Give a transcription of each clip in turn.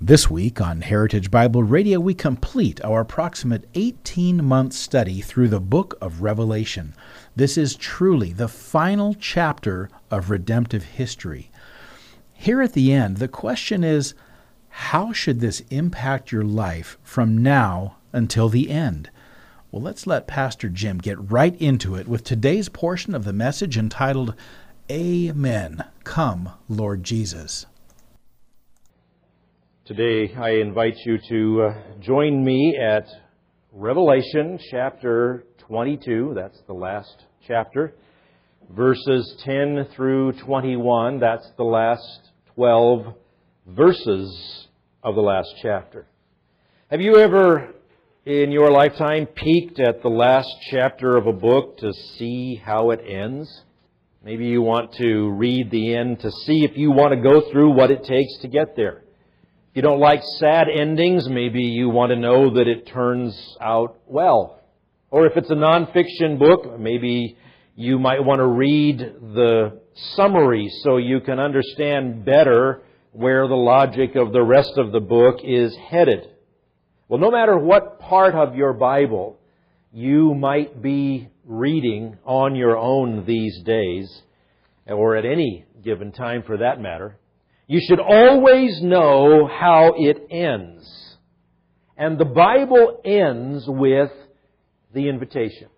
This week on Heritage Bible Radio, we complete our approximate 18 month study through the book of Revelation. This is truly the final chapter of redemptive history. Here at the end, the question is how should this impact your life from now until the end? Well, let's let Pastor Jim get right into it with today's portion of the message entitled, Amen. Come, Lord Jesus. Today, I invite you to uh, join me at Revelation chapter 22. That's the last chapter. Verses 10 through 21. That's the last 12 verses of the last chapter. Have you ever, in your lifetime, peeked at the last chapter of a book to see how it ends? Maybe you want to read the end to see if you want to go through what it takes to get there. You don't like sad endings, maybe you want to know that it turns out well. Or if it's a nonfiction book, maybe you might want to read the summary so you can understand better where the logic of the rest of the book is headed. Well, no matter what part of your Bible you might be reading on your own these days, or at any given time for that matter, you should always know how it ends. And the Bible ends with the invitation.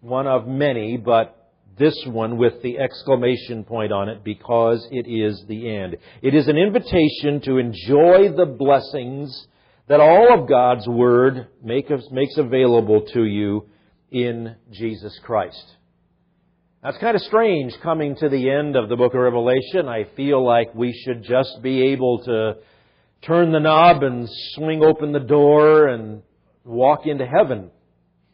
One of many, but this one with the exclamation point on it because it is the end. It is an invitation to enjoy the blessings that all of God's Word makes available to you in Jesus Christ. That's kind of strange coming to the end of the book of Revelation. I feel like we should just be able to turn the knob and swing open the door and walk into heaven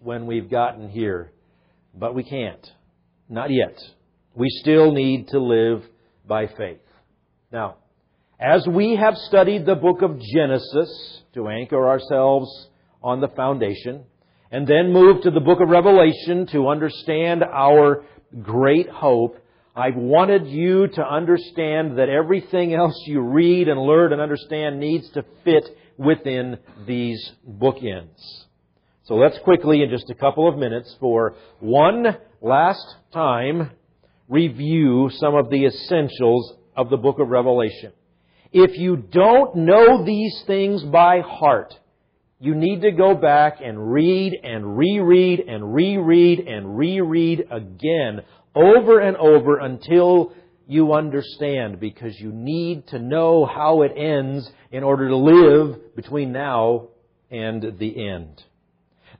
when we've gotten here. But we can't. Not yet. We still need to live by faith. Now, as we have studied the book of Genesis to anchor ourselves on the foundation, and then move to the book of Revelation to understand our great hope, I wanted you to understand that everything else you read and learn and understand needs to fit within these bookends. So let's quickly, in just a couple of minutes, for one last time, review some of the essentials of the book of Revelation. If you don't know these things by heart, you need to go back and read and reread and reread and reread again over and over until you understand because you need to know how it ends in order to live between now and the end.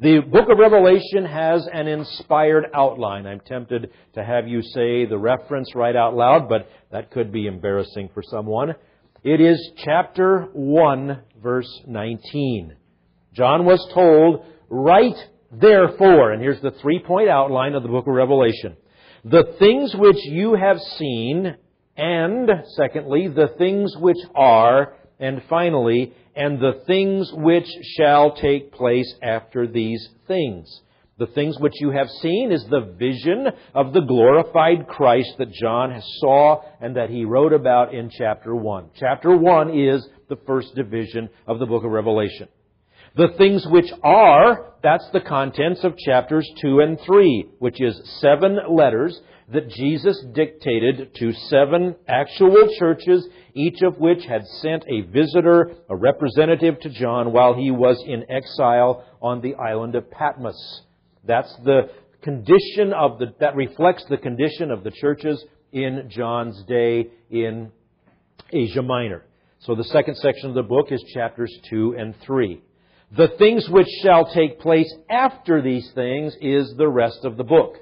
The book of Revelation has an inspired outline. I'm tempted to have you say the reference right out loud, but that could be embarrassing for someone. It is chapter 1, verse 19. John was told, write therefore, and here's the three point outline of the book of Revelation. The things which you have seen, and secondly, the things which are, and finally, and the things which shall take place after these things. The things which you have seen is the vision of the glorified Christ that John saw and that he wrote about in chapter 1. Chapter 1 is the first division of the book of Revelation. The things which are, that's the contents of chapters 2 and 3, which is seven letters that Jesus dictated to seven actual churches, each of which had sent a visitor, a representative to John while he was in exile on the island of Patmos. That's the condition of the, that reflects the condition of the churches in John's day in Asia Minor. So the second section of the book is chapters 2 and 3. The things which shall take place after these things is the rest of the book.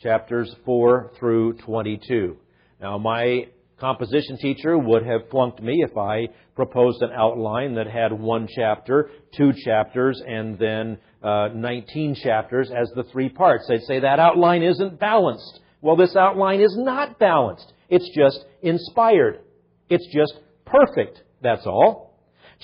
Chapters 4 through 22. Now my composition teacher would have flunked me if I proposed an outline that had one chapter, two chapters, and then uh, 19 chapters as the three parts. They'd say that outline isn't balanced. Well, this outline is not balanced. It's just inspired. It's just perfect. That's all.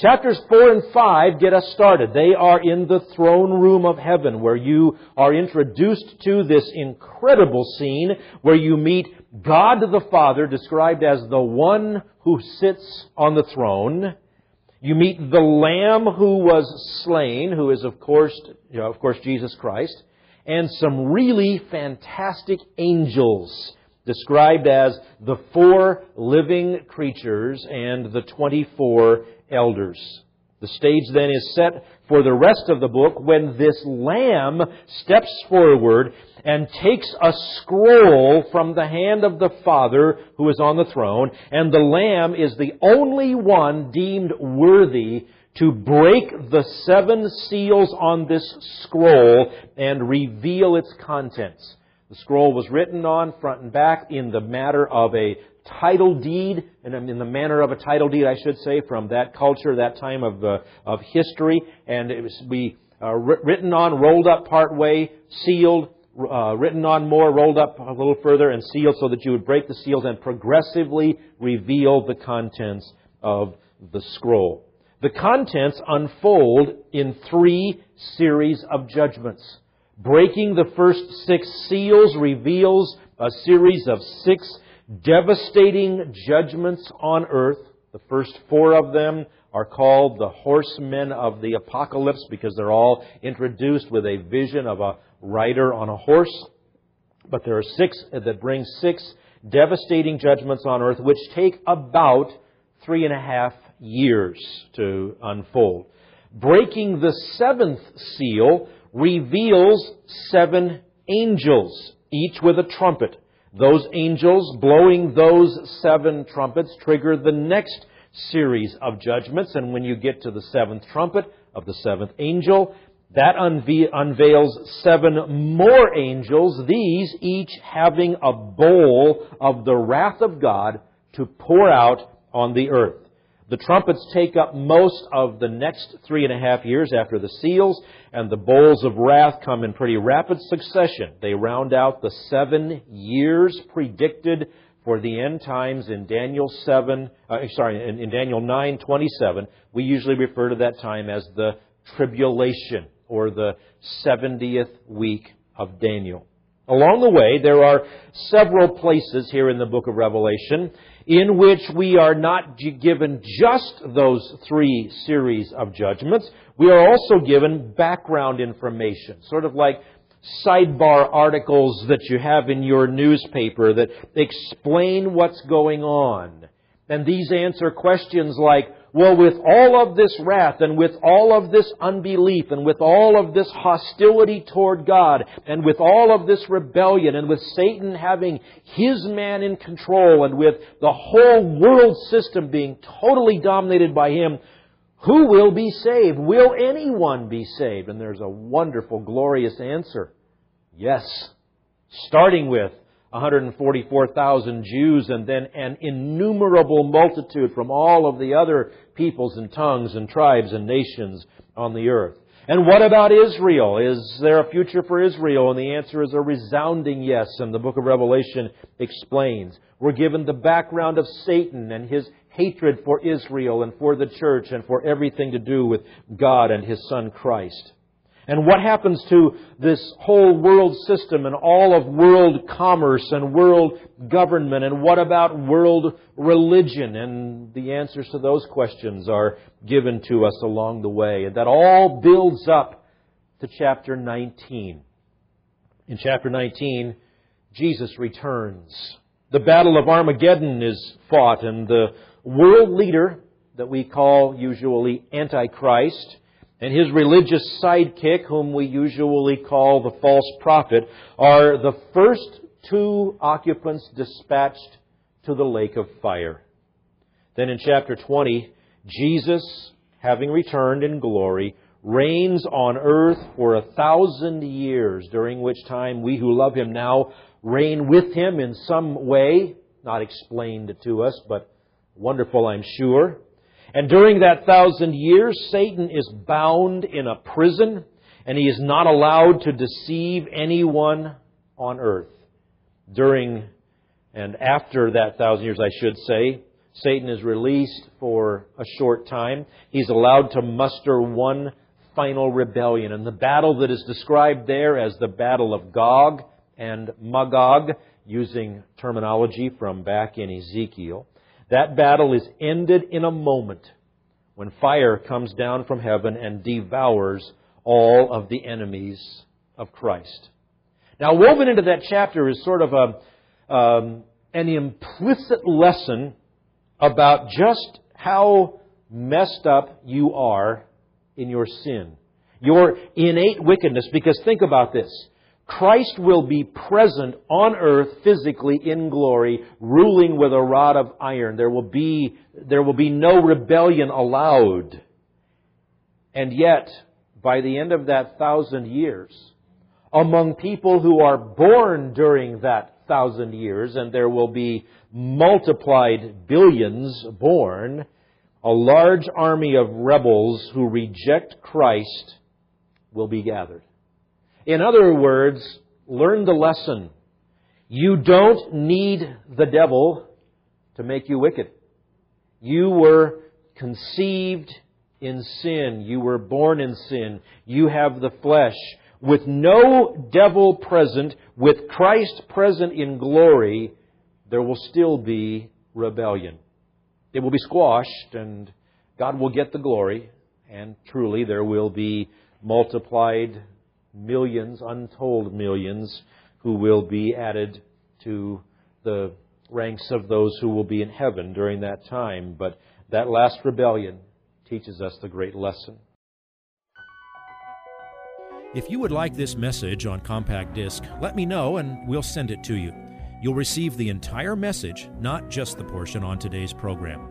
Chapters 4 and 5 get us started. They are in the throne room of heaven where you are introduced to this incredible scene where you meet God the Father described as the one who sits on the throne. You meet the Lamb who was slain, who is of course, you know, of course Jesus Christ, and some really fantastic angels described as the four living creatures and the 24 elders. The stage then is set for the rest of the book when this lamb steps forward and takes a scroll from the hand of the Father who is on the throne, and the lamb is the only one deemed worthy to break the seven seals on this scroll and reveal its contents. The scroll was written on front and back in the matter of a title deed, and in the manner of a title deed, I should say, from that culture, that time of, uh, of history. And it was be uh, written on, rolled up part way, sealed, uh, written on more, rolled up a little further, and sealed so that you would break the seals and progressively reveal the contents of the scroll. The contents unfold in three series of judgments. Breaking the first six seals reveals a series of six devastating judgments on earth. The first four of them are called the horsemen of the apocalypse because they're all introduced with a vision of a rider on a horse. But there are six that bring six devastating judgments on earth which take about three and a half years to unfold. Breaking the seventh seal reveals seven angels, each with a trumpet. Those angels blowing those seven trumpets trigger the next series of judgments. And when you get to the seventh trumpet of the seventh angel, that unve- unveils seven more angels, these each having a bowl of the wrath of God to pour out on the earth. The trumpets take up most of the next three and a half years after the seals, and the bowls of wrath come in pretty rapid succession. They round out the seven years predicted for the end times in Daniel 7, uh, sorry, in, in Daniel 9:27. We usually refer to that time as the tribulation or the 70th week of Daniel. Along the way, there are several places here in the book of Revelation in which we are not given just those three series of judgments. We are also given background information, sort of like sidebar articles that you have in your newspaper that explain what's going on. And these answer questions like, well, with all of this wrath and with all of this unbelief and with all of this hostility toward God and with all of this rebellion and with Satan having his man in control and with the whole world system being totally dominated by him, who will be saved? Will anyone be saved? And there's a wonderful, glorious answer. Yes. Starting with 144,000 Jews and then an innumerable multitude from all of the other peoples and tongues and tribes and nations on the earth. And what about Israel? Is there a future for Israel? And the answer is a resounding yes, and the book of Revelation explains. We're given the background of Satan and his hatred for Israel and for the church and for everything to do with God and his son Christ. And what happens to this whole world system and all of world commerce and world government? And what about world religion? And the answers to those questions are given to us along the way. And that all builds up to chapter 19. In chapter 19, Jesus returns. The battle of Armageddon is fought and the world leader that we call usually Antichrist and his religious sidekick, whom we usually call the false prophet, are the first two occupants dispatched to the lake of fire. Then in chapter 20, Jesus, having returned in glory, reigns on earth for a thousand years, during which time we who love him now reign with him in some way, not explained to us, but wonderful, I'm sure. And during that thousand years, Satan is bound in a prison, and he is not allowed to deceive anyone on earth. During and after that thousand years, I should say, Satan is released for a short time. He's allowed to muster one final rebellion. And the battle that is described there as the Battle of Gog and Magog, using terminology from back in Ezekiel, that battle is ended in a moment when fire comes down from heaven and devours all of the enemies of Christ. Now, woven into that chapter is sort of a, um, an implicit lesson about just how messed up you are in your sin, your innate wickedness. Because think about this. Christ will be present on earth physically in glory, ruling with a rod of iron. There will be, there will be no rebellion allowed. And yet, by the end of that thousand years, among people who are born during that thousand years, and there will be multiplied billions born, a large army of rebels who reject Christ will be gathered. In other words, learn the lesson. You don't need the devil to make you wicked. You were conceived in sin. You were born in sin. You have the flesh. With no devil present, with Christ present in glory, there will still be rebellion. It will be squashed, and God will get the glory, and truly there will be multiplied millions, untold millions, who will be added to the ranks of those who will be in heaven during that time. But that last rebellion teaches us the great lesson. If you would like this message on compact disc, let me know and we'll send it to you. You'll receive the entire message, not just the portion on today's program.